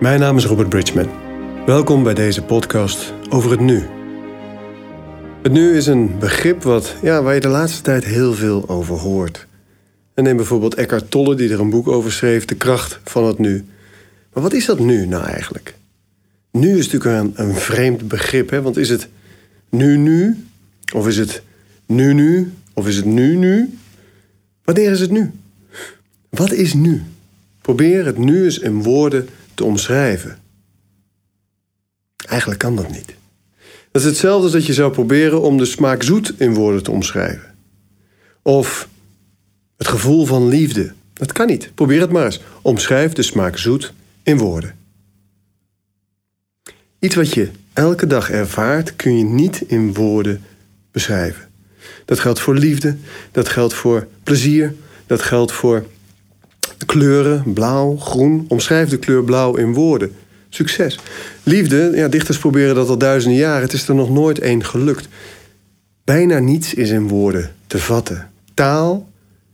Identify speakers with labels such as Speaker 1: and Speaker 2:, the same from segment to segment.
Speaker 1: Mijn naam is Robert Bridgman. Welkom bij deze podcast over het nu. Het nu is een begrip wat, ja, waar je de laatste tijd heel veel over hoort. En neem bijvoorbeeld Eckhart Tolle, die er een boek over schreef, De kracht van het nu. Maar wat is dat nu nou eigenlijk? Nu is natuurlijk een, een vreemd begrip, hè? want is het nu nu? Of is het nu nu? Of is het nu nu? Wanneer is het nu? Wat is nu? Probeer het nu eens in woorden omschrijven. Eigenlijk kan dat niet. Dat is hetzelfde als dat je zou proberen om de smaak zoet in woorden te omschrijven. Of het gevoel van liefde. Dat kan niet. Probeer het maar eens. Omschrijf de smaak zoet in woorden. Iets wat je elke dag ervaart, kun je niet in woorden beschrijven. Dat geldt voor liefde, dat geldt voor plezier, dat geldt voor kleuren, blauw, groen. Omschrijf de kleur blauw in woorden. Succes. Liefde, ja, dichters proberen dat al duizenden jaren. Het is er nog nooit één gelukt. Bijna niets is in woorden te vatten. Taal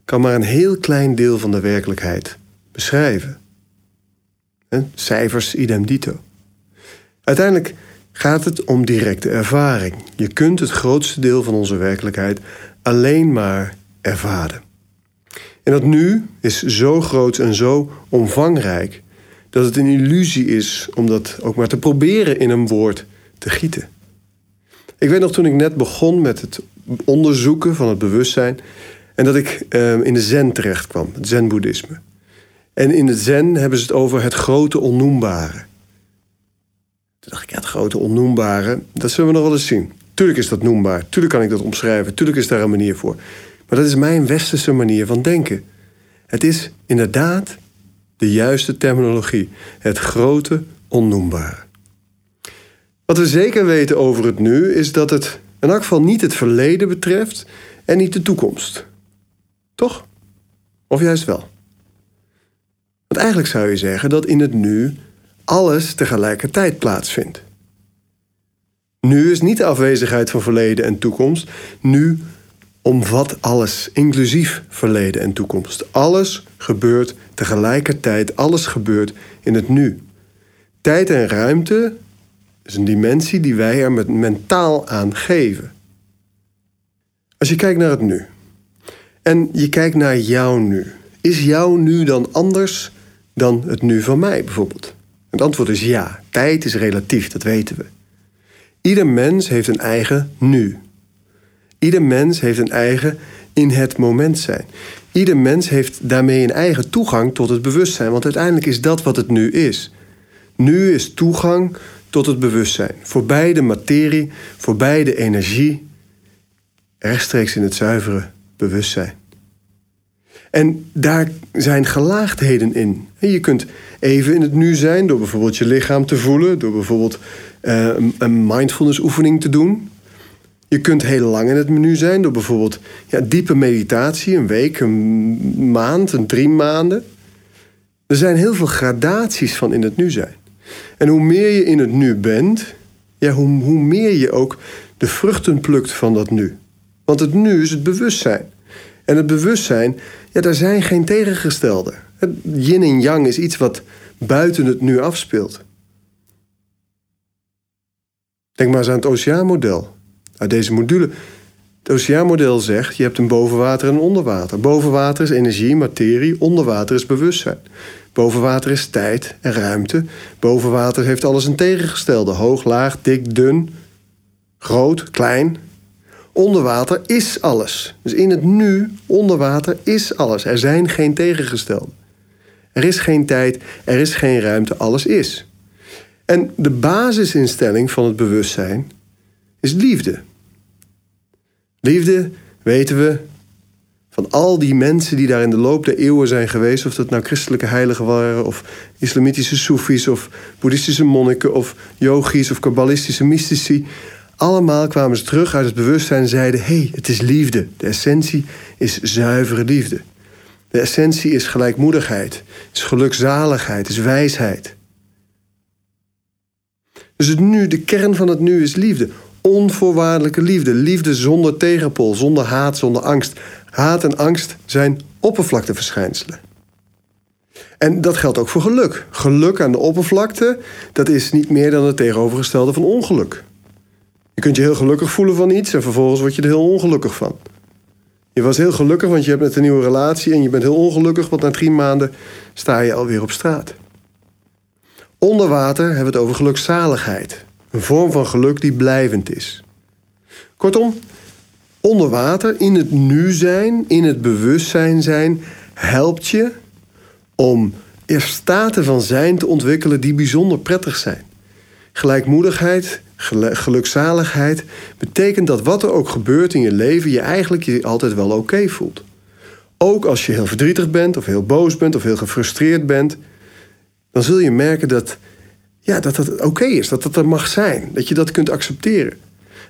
Speaker 1: kan maar een heel klein deel van de werkelijkheid beschrijven. Cijfers idem dito. Uiteindelijk gaat het om directe ervaring. Je kunt het grootste deel van onze werkelijkheid alleen maar ervaren. En dat nu is zo groot en zo omvangrijk dat het een illusie is om dat ook maar te proberen in een woord te gieten. Ik weet nog toen ik net begon met het onderzoeken van het bewustzijn en dat ik uh, in de zen terecht kwam, het zen-boeddhisme. En in het zen hebben ze het over het grote onnoembare. Toen dacht ik, ja, het grote onnoembare, dat zullen we nog wel eens zien. Tuurlijk is dat noembaar, tuurlijk kan ik dat omschrijven, tuurlijk is daar een manier voor. Maar dat is mijn westerse manier van denken. Het is inderdaad de juiste terminologie. Het grote onnoembare. Wat we zeker weten over het nu is dat het in elk geval niet het verleden betreft en niet de toekomst. Toch? Of juist wel? Want eigenlijk zou je zeggen dat in het nu alles tegelijkertijd plaatsvindt. Nu is niet de afwezigheid van verleden en toekomst. Nu omvat alles, inclusief verleden en toekomst. Alles gebeurt tegelijkertijd, alles gebeurt in het nu. Tijd en ruimte is een dimensie die wij er met mentaal aan geven. Als je kijkt naar het nu en je kijkt naar jouw nu, is jouw nu dan anders dan het nu van mij bijvoorbeeld? Het antwoord is ja. Tijd is relatief, dat weten we. Ieder mens heeft een eigen nu. Ieder mens heeft een eigen in het moment zijn. Ieder mens heeft daarmee een eigen toegang tot het bewustzijn, want uiteindelijk is dat wat het nu is. Nu is toegang tot het bewustzijn. Voorbij de materie, voorbij de energie, rechtstreeks in het zuivere bewustzijn. En daar zijn gelaagdheden in. Je kunt even in het nu zijn door bijvoorbeeld je lichaam te voelen, door bijvoorbeeld uh, een mindfulness oefening te doen. Je kunt heel lang in het menu zijn door bijvoorbeeld ja, diepe meditatie, een week, een maand, een drie maanden. Er zijn heel veel gradaties van in het nu zijn. En hoe meer je in het nu bent, ja, hoe, hoe meer je ook de vruchten plukt van dat nu. Want het nu is het bewustzijn. En het bewustzijn, ja, daar zijn geen tegengestelden. Yin en yang is iets wat buiten het nu afspeelt. Denk maar eens aan het oceaanmodel uit deze module. Het oceaanmodel zegt, je hebt een bovenwater en een onderwater. Bovenwater is energie, materie, onderwater is bewustzijn. Bovenwater is tijd en ruimte. Bovenwater heeft alles een tegengestelde. Hoog, laag, dik, dun, groot, klein. Onderwater is alles. Dus in het nu, onderwater is alles. Er zijn geen tegengestelden. Er is geen tijd, er is geen ruimte, alles is. En de basisinstelling van het bewustzijn is liefde. Liefde, weten we, van al die mensen die daar in de loop der eeuwen zijn geweest, of dat nou christelijke heiligen waren, of islamitische soefies, of boeddhistische monniken, of yogis, of kabbalistische mystici, allemaal kwamen ze terug uit het bewustzijn en zeiden: hé, hey, het is liefde. De essentie is zuivere liefde. De essentie is gelijkmoedigheid, is gelukzaligheid, is wijsheid. Dus het nu, de kern van het nu is liefde. Onvoorwaardelijke liefde. Liefde zonder tegenpol, zonder haat, zonder angst. Haat en angst zijn oppervlakteverschijnselen. En dat geldt ook voor geluk. Geluk aan de oppervlakte, dat is niet meer dan het tegenovergestelde van ongeluk. Je kunt je heel gelukkig voelen van iets en vervolgens word je er heel ongelukkig van. Je was heel gelukkig, want je hebt net een nieuwe relatie en je bent heel ongelukkig, want na drie maanden sta je alweer op straat. Onder water hebben we het over gelukzaligheid. Een vorm van geluk die blijvend is. Kortom, onder water, in het nu zijn, in het bewustzijn zijn, helpt je om er staten van zijn te ontwikkelen die bijzonder prettig zijn. Gelijkmoedigheid, gelukzaligheid betekent dat wat er ook gebeurt in je leven, je eigenlijk je altijd wel oké voelt. Ook als je heel verdrietig bent, of heel boos bent, of heel gefrustreerd bent, dan zul je merken dat ja, dat het oké is, dat dat er mag zijn, dat je dat kunt accepteren.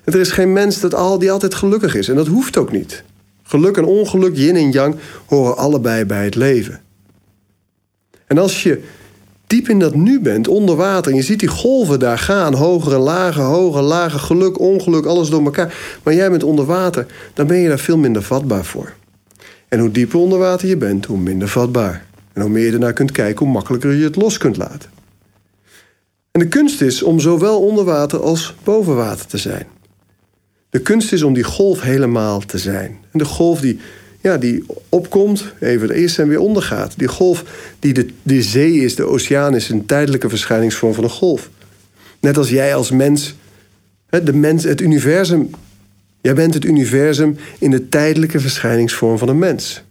Speaker 1: En er is geen mens dat al, die altijd gelukkig is en dat hoeft ook niet. Geluk en ongeluk, yin en yang, horen allebei bij het leven. En als je diep in dat nu bent, onder water, en je ziet die golven daar gaan, hoger en lager, hoger, lager, geluk, ongeluk, alles door elkaar, maar jij bent onder water, dan ben je daar veel minder vatbaar voor. En hoe dieper onder water je bent, hoe minder vatbaar. En hoe meer je ernaar kunt kijken, hoe makkelijker je het los kunt laten. En de kunst is om zowel onder water als boven water te zijn. De kunst is om die golf helemaal te zijn. En de golf die, ja, die opkomt, even eerst en weer ondergaat. Die golf die de, de zee is, de oceaan is een tijdelijke verschijningsvorm van een golf. Net als jij als mens, de mens, het universum. Jij bent het universum in de tijdelijke verschijningsvorm van een mens.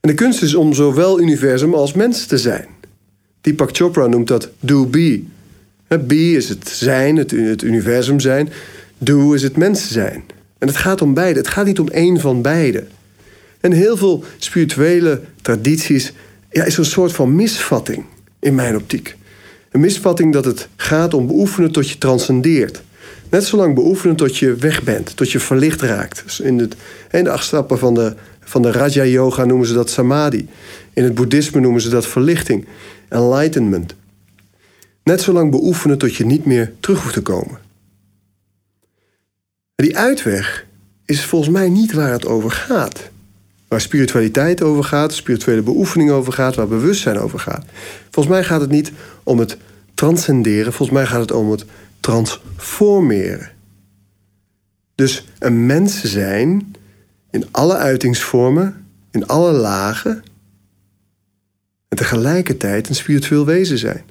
Speaker 1: En de kunst is om zowel universum als mens te zijn. Deepak Chopra noemt dat do be. Be is het zijn, het, universum zijn. Do is het mensen zijn. En het gaat om beide. Het gaat niet om één van beide. En heel veel spirituele tradities ja, is een soort van misvatting in mijn optiek. Een misvatting dat het gaat om beoefenen tot je transcendeert. Net zolang beoefenen tot je weg bent, tot je verlicht raakt. Dus in, het, de acht stappen van de, van de Raja Yoga noemen ze dat samadhi. In het boeddhisme noemen ze dat verlichting, enlightenment. Net zolang beoefenen tot je niet meer terug hoeft te komen. Die uitweg is volgens mij niet waar het over gaat. Waar spiritualiteit over gaat, spirituele beoefening over gaat, waar bewustzijn over gaat. Volgens mij gaat het niet om het transcenderen, volgens mij gaat het om het transformeren. Dus een mens zijn in alle uitingsvormen, in alle lagen, en tegelijkertijd een spiritueel wezen zijn.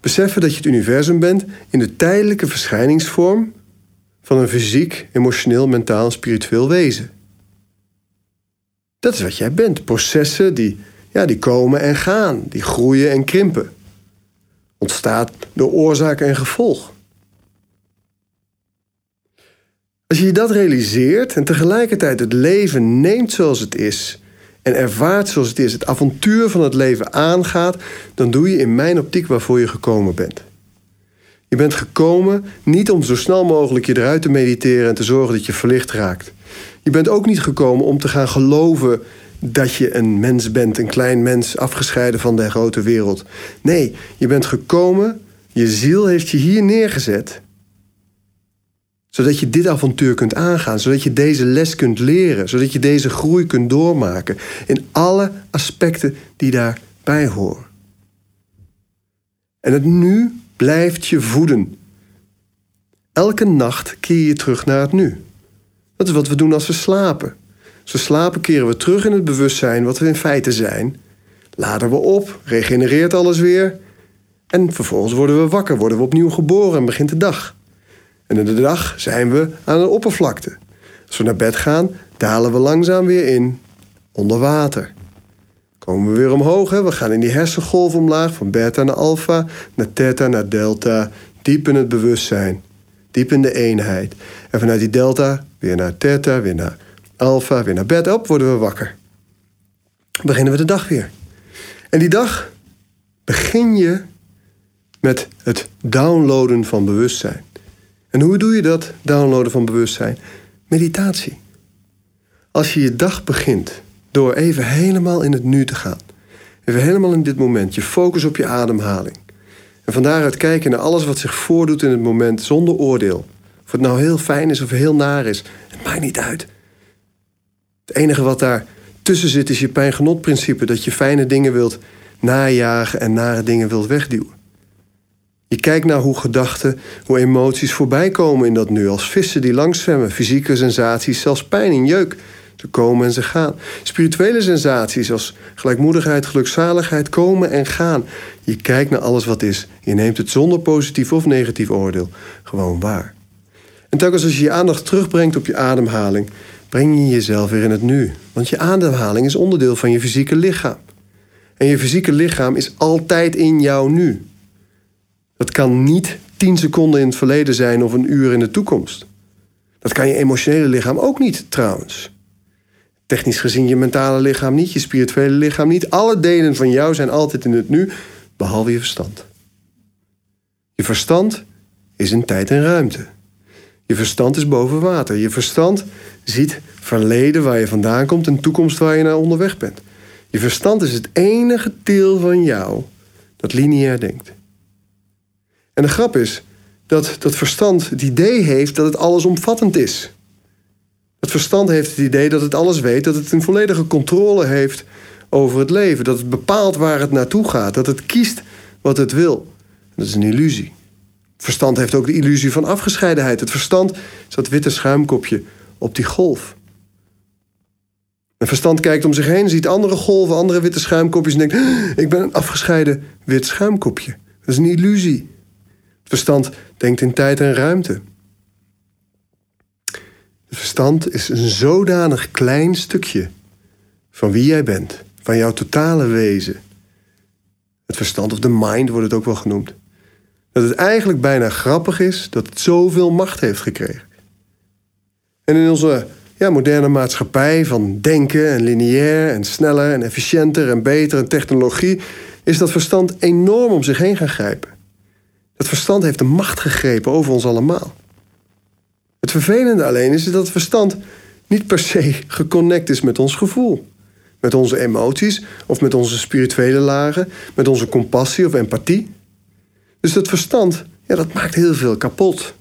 Speaker 1: Beseffen dat je het universum bent in de tijdelijke verschijningsvorm van een fysiek, emotioneel, mentaal en spiritueel wezen. Dat is wat jij bent. Processen die, ja, die komen en gaan, die groeien en krimpen. Ontstaat door oorzaak en gevolg. Als je dat realiseert en tegelijkertijd het leven neemt zoals het is en ervaart zoals het is, het avontuur van het leven aangaat, dan doe je in mijn optiek waarvoor je gekomen bent. Je bent gekomen niet om zo snel mogelijk je eruit te mediteren en te zorgen dat je verlicht raakt. Je bent ook niet gekomen om te gaan geloven dat je een mens bent, een klein mens, afgescheiden van de grote wereld. Nee, je bent gekomen, je ziel heeft je hier neergezet zodat je dit avontuur kunt aangaan, zodat je deze les kunt leren, zodat je deze groei kunt doormaken in alle aspecten die daarbij horen. En het nu blijft je voeden. Elke nacht keer je terug naar het nu. Dat is wat we doen als we slapen. Als we slapen keren we terug in het bewustzijn wat we in feite zijn. Laden we op, regenereert alles weer. En vervolgens worden we wakker, worden we opnieuw geboren en begint de dag. En in de dag zijn we aan de oppervlakte. Als we naar bed gaan, dalen we langzaam weer in, onder water. Komen we weer omhoog, hè? we gaan in die hersengolf omlaag, van beta naar alpha, naar theta, naar delta, diep in het bewustzijn, diep in de eenheid. En vanuit die delta weer naar theta, weer naar alpha, weer naar beta, op worden we wakker. Beginnen we de dag weer. En die dag begin je met het downloaden van bewustzijn. En hoe doe je dat, downloaden van bewustzijn? Meditatie. Als je je dag begint door even helemaal in het nu te gaan. Even helemaal in dit moment. Je focus op je ademhaling. En van daaruit kijken naar alles wat zich voordoet in het moment zonder oordeel. Of het nou heel fijn is of heel naar is. Het maakt niet uit. Het enige wat daar tussen zit is je pijngenotprincipe, dat je fijne dingen wilt najagen en nare dingen wilt wegduwen. Je kijkt naar hoe gedachten, hoe emoties voorbij komen in dat nu, als vissen die langs zwemmen, fysieke sensaties, zelfs pijn en jeuk. Ze komen en ze gaan. Spirituele sensaties als gelijkmoedigheid, gelukzaligheid komen en gaan. Je kijkt naar alles wat is. Je neemt het zonder positief of negatief oordeel gewoon waar. En telkens als je je aandacht terugbrengt op je ademhaling, breng je jezelf weer in het nu. Want je ademhaling is onderdeel van je fysieke lichaam. En je fysieke lichaam is altijd in jou nu. Dat kan niet tien seconden in het verleden zijn of een uur in de toekomst. Dat kan je emotionele lichaam ook niet, trouwens. Technisch gezien je mentale lichaam niet, je spirituele lichaam niet. Alle delen van jou zijn altijd in het nu, behalve je verstand. Je verstand is in tijd en ruimte. Je verstand is boven water. Je verstand ziet verleden waar je vandaan komt en toekomst waar je naar onderweg bent. Je verstand is het enige deel van jou dat lineair denkt. En de grap is dat dat verstand het idee heeft dat het allesomvattend is. Het verstand heeft het idee dat het alles weet, dat het een volledige controle heeft over het leven, dat het bepaalt waar het naartoe gaat, dat het kiest wat het wil. Dat is een illusie. Het verstand heeft ook de illusie van afgescheidenheid. Het verstand is dat witte schuimkopje op die golf. Een verstand kijkt om zich heen, ziet andere golven, andere witte schuimkopjes en denkt: Ik ben een afgescheiden wit schuimkopje. Dat is een illusie. Het verstand denkt in tijd en ruimte. Het verstand is een zodanig klein stukje van wie jij bent, van jouw totale wezen. Het verstand of de mind wordt het ook wel genoemd. Dat het eigenlijk bijna grappig is dat het zoveel macht heeft gekregen. En in onze ja, moderne maatschappij van denken en lineair en sneller en efficiënter en beter en technologie is dat verstand enorm om zich heen gaan grijpen. Dat verstand heeft de macht gegrepen over ons allemaal. Het vervelende alleen is dat het verstand niet per se geconnect is met ons gevoel. Met onze emoties of met onze spirituele lagen, met onze compassie of empathie. Dus dat verstand, ja, dat maakt heel veel kapot.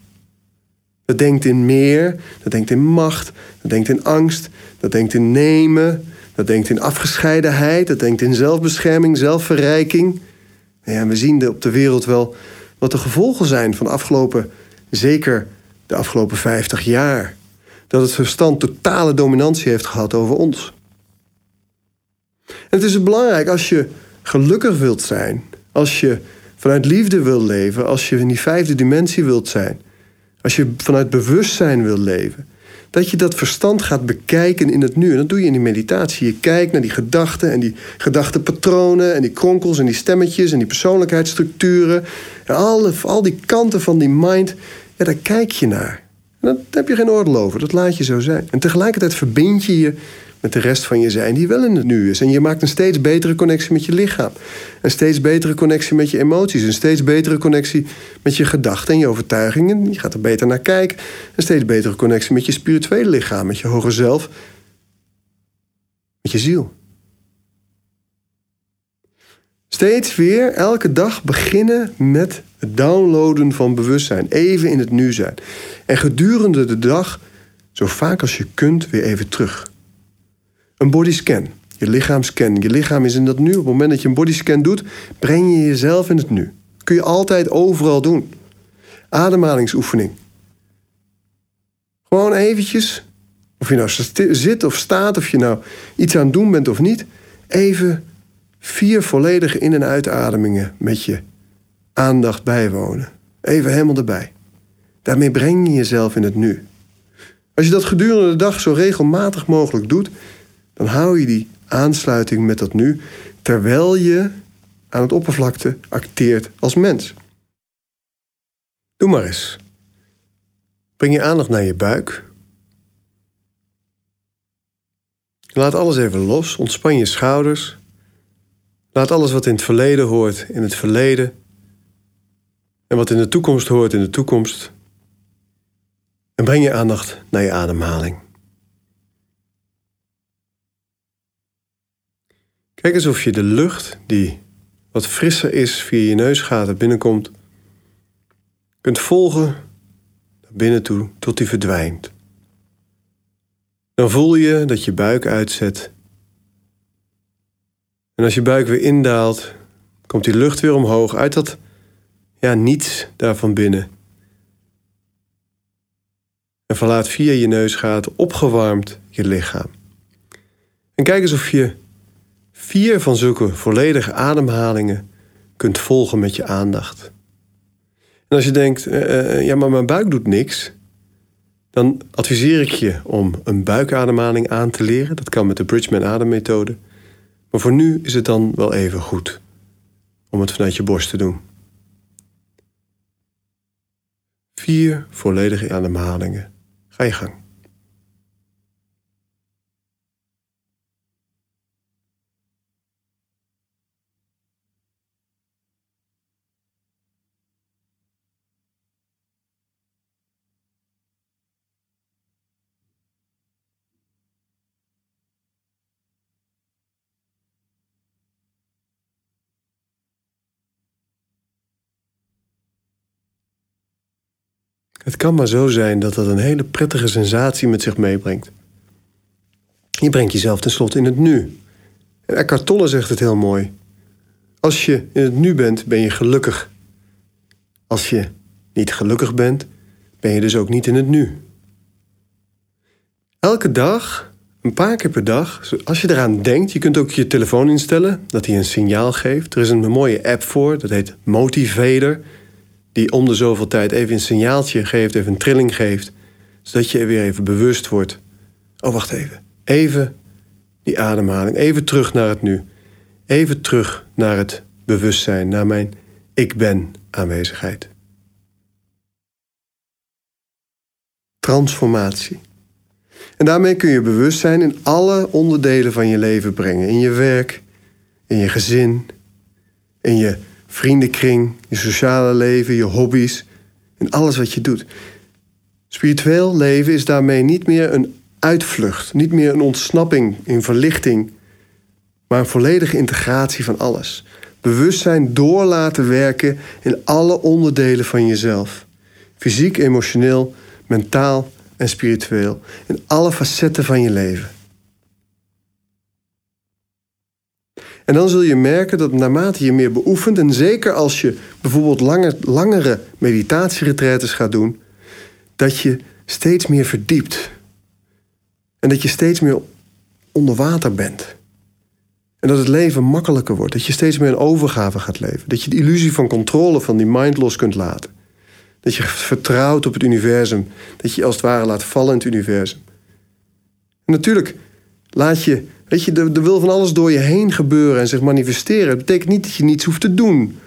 Speaker 1: Dat denkt in meer, dat denkt in macht, dat denkt in angst, dat denkt in nemen, dat denkt in afgescheidenheid, dat denkt in zelfbescherming, zelfverrijking. Ja, we zien op de wereld wel wat de gevolgen zijn van de afgelopen, zeker de afgelopen 50 jaar. Dat het verstand totale dominantie heeft gehad over ons. En het is belangrijk als je gelukkig wilt zijn, als je vanuit liefde wilt leven, als je in die vijfde dimensie wilt zijn, als je vanuit bewustzijn wilt leven, dat je dat verstand gaat bekijken in het nu. En dat doe je in die meditatie. Je kijkt naar die gedachten en die gedachtenpatronen en die kronkels en die stemmetjes en die persoonlijkheidsstructuren. En al, al die kanten van die mind, ja, daar kijk je naar. En daar heb je geen oordeel over, dat laat je zo zijn. En tegelijkertijd verbind je je met de rest van je zijn die wel in het nu is. En je maakt een steeds betere connectie met je lichaam. Een steeds betere connectie met je emoties. Een steeds betere connectie met je gedachten en je overtuigingen. Je gaat er beter naar kijken. Een steeds betere connectie met je spirituele lichaam, met je hoger zelf, met je ziel. Steeds weer, elke dag beginnen met het downloaden van bewustzijn. Even in het nu zijn. En gedurende de dag, zo vaak als je kunt, weer even terug. Een bodyscan. Je lichaamscan. Je lichaam is in dat nu. Op het moment dat je een bodyscan doet, breng je jezelf in het nu. Kun je altijd overal doen. Ademhalingsoefening. Gewoon eventjes, of je nou zit of staat, of je nou iets aan het doen bent of niet, even vier volledige in- en uitademingen met je aandacht bijwonen. Even helemaal erbij. Daarmee breng je jezelf in het nu. Als je dat gedurende de dag zo regelmatig mogelijk doet, dan hou je die aansluiting met dat nu, terwijl je aan het oppervlakte acteert als mens. Doe maar eens. Breng je aandacht naar je buik. Laat alles even los, ontspan je schouders. Laat alles wat in het verleden hoort in het verleden. En wat in de toekomst hoort in de toekomst. En breng je aandacht naar je ademhaling. Kijk eens of je de lucht die wat frisser is via je neusgaten binnenkomt, kunt volgen naar binnen toe tot die verdwijnt. Dan voel je dat je buik uitzet En als je buik weer indaalt, komt die lucht weer omhoog uit dat ja, niets daarvan binnen. En verlaat via je neusgaten opgewarmd je lichaam. En kijk eens of je vier van zulke volledige ademhalingen kunt volgen met je aandacht. En als je denkt, uh, ja, maar mijn buik doet niks, dan adviseer ik je om een buikademhaling aan te leren. Dat kan met de Bridgman ademmethode. Maar voor nu is het dan wel even goed om het vanuit je borst te doen. Vier volledige ademhalingen. Ga je gang. Het kan maar zo zijn dat dat een hele prettige sensatie met zich meebrengt. Je brengt jezelf tenslotte in het nu. En Eckhart Tolle zegt het heel mooi. Als je in het nu bent, ben je gelukkig. Als je niet gelukkig bent, ben je dus ook niet in het nu. Elke dag, een paar keer per dag, als je eraan denkt, je kunt ook je telefoon instellen dat hij een signaal geeft. Er is een mooie app voor, dat heet Motivator die om de zoveel tijd even een signaaltje geeft, even een trilling geeft, zodat je er weer even bewust wordt. Oh, wacht even. Even die ademhaling, even terug naar het nu. Even terug naar het bewustzijn, naar mijn ik ben aanwezigheid. Transformatie. En daarmee kun je bewustzijn in alle onderdelen van je leven brengen. In je werk, in je gezin, in je vriendenkring, je sociale leven, je hobby's en alles wat je doet. Spiritueel leven is daarmee niet meer een uitvlucht, niet meer een ontsnapping in verlichting, maar een volledige integratie van alles. Bewustzijn door laten werken in alle onderdelen van jezelf. Fysiek, emotioneel, mentaal en spiritueel. In alle facetten van je leven. En dan zul je merken dat naarmate je meer beoefent, en zeker als je bijvoorbeeld langer, langere meditatieretretes gaat doen, dat je steeds meer verdiept. En dat je steeds meer onder water bent. En dat het leven makkelijker wordt. Dat je steeds meer een overgave gaat leven. Dat je de illusie van controle van die mind los kunt laten. Dat je vertrouwt op het universum. Dat je als het ware laat vallen in het universum. En natuurlijk laat je Weet je, er, wil van alles door je heen gebeuren en zich manifesteren. Het betekent niet dat je niets hoeft te doen.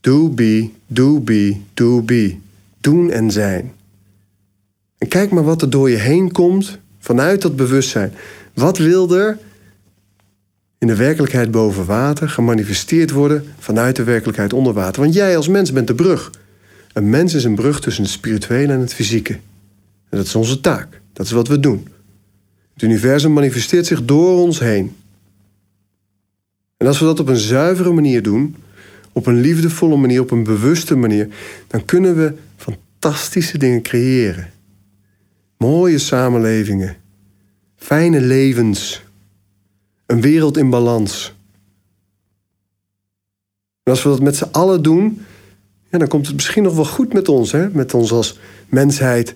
Speaker 1: Do be, do be, do be. Doen en zijn. En kijk maar wat er door je heen komt vanuit dat bewustzijn. Wat wil er in de werkelijkheid boven water gemanifesteerd worden vanuit de werkelijkheid onder water? Want jij als mens bent de brug. Een mens is een brug tussen het spirituele en het fysieke. En dat is onze taak. Dat is wat we doen. Het universum manifesteert zich door ons heen. En als we dat op een zuivere manier doen, op een liefdevolle manier, op een bewuste manier, dan kunnen we fantastische dingen creëren. Mooie samenlevingen, fijne levens, een wereld in balans. En als we dat met z'n allen doen, ja, dan komt het misschien nog wel goed met ons, hè? met ons als mensheid,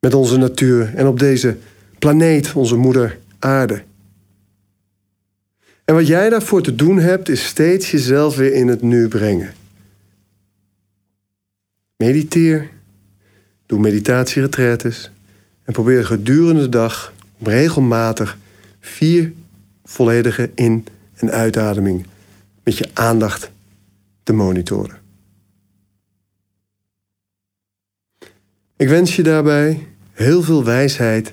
Speaker 1: met onze natuur en op deze planeet, onze moeder aarde. En wat jij daarvoor te doen hebt, is steeds jezelf weer in het nu brengen. Mediteer, doe meditatieretretes en probeer gedurende de dag regelmatig vier volledige in- en uitademingen met je aandacht te monitoren. Ik wens je daarbij heel veel wijsheid,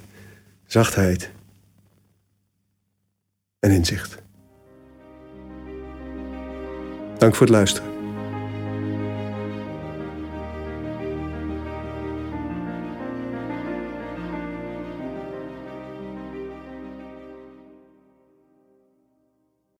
Speaker 1: zachtheid en inzicht. Dank voor het luisteren.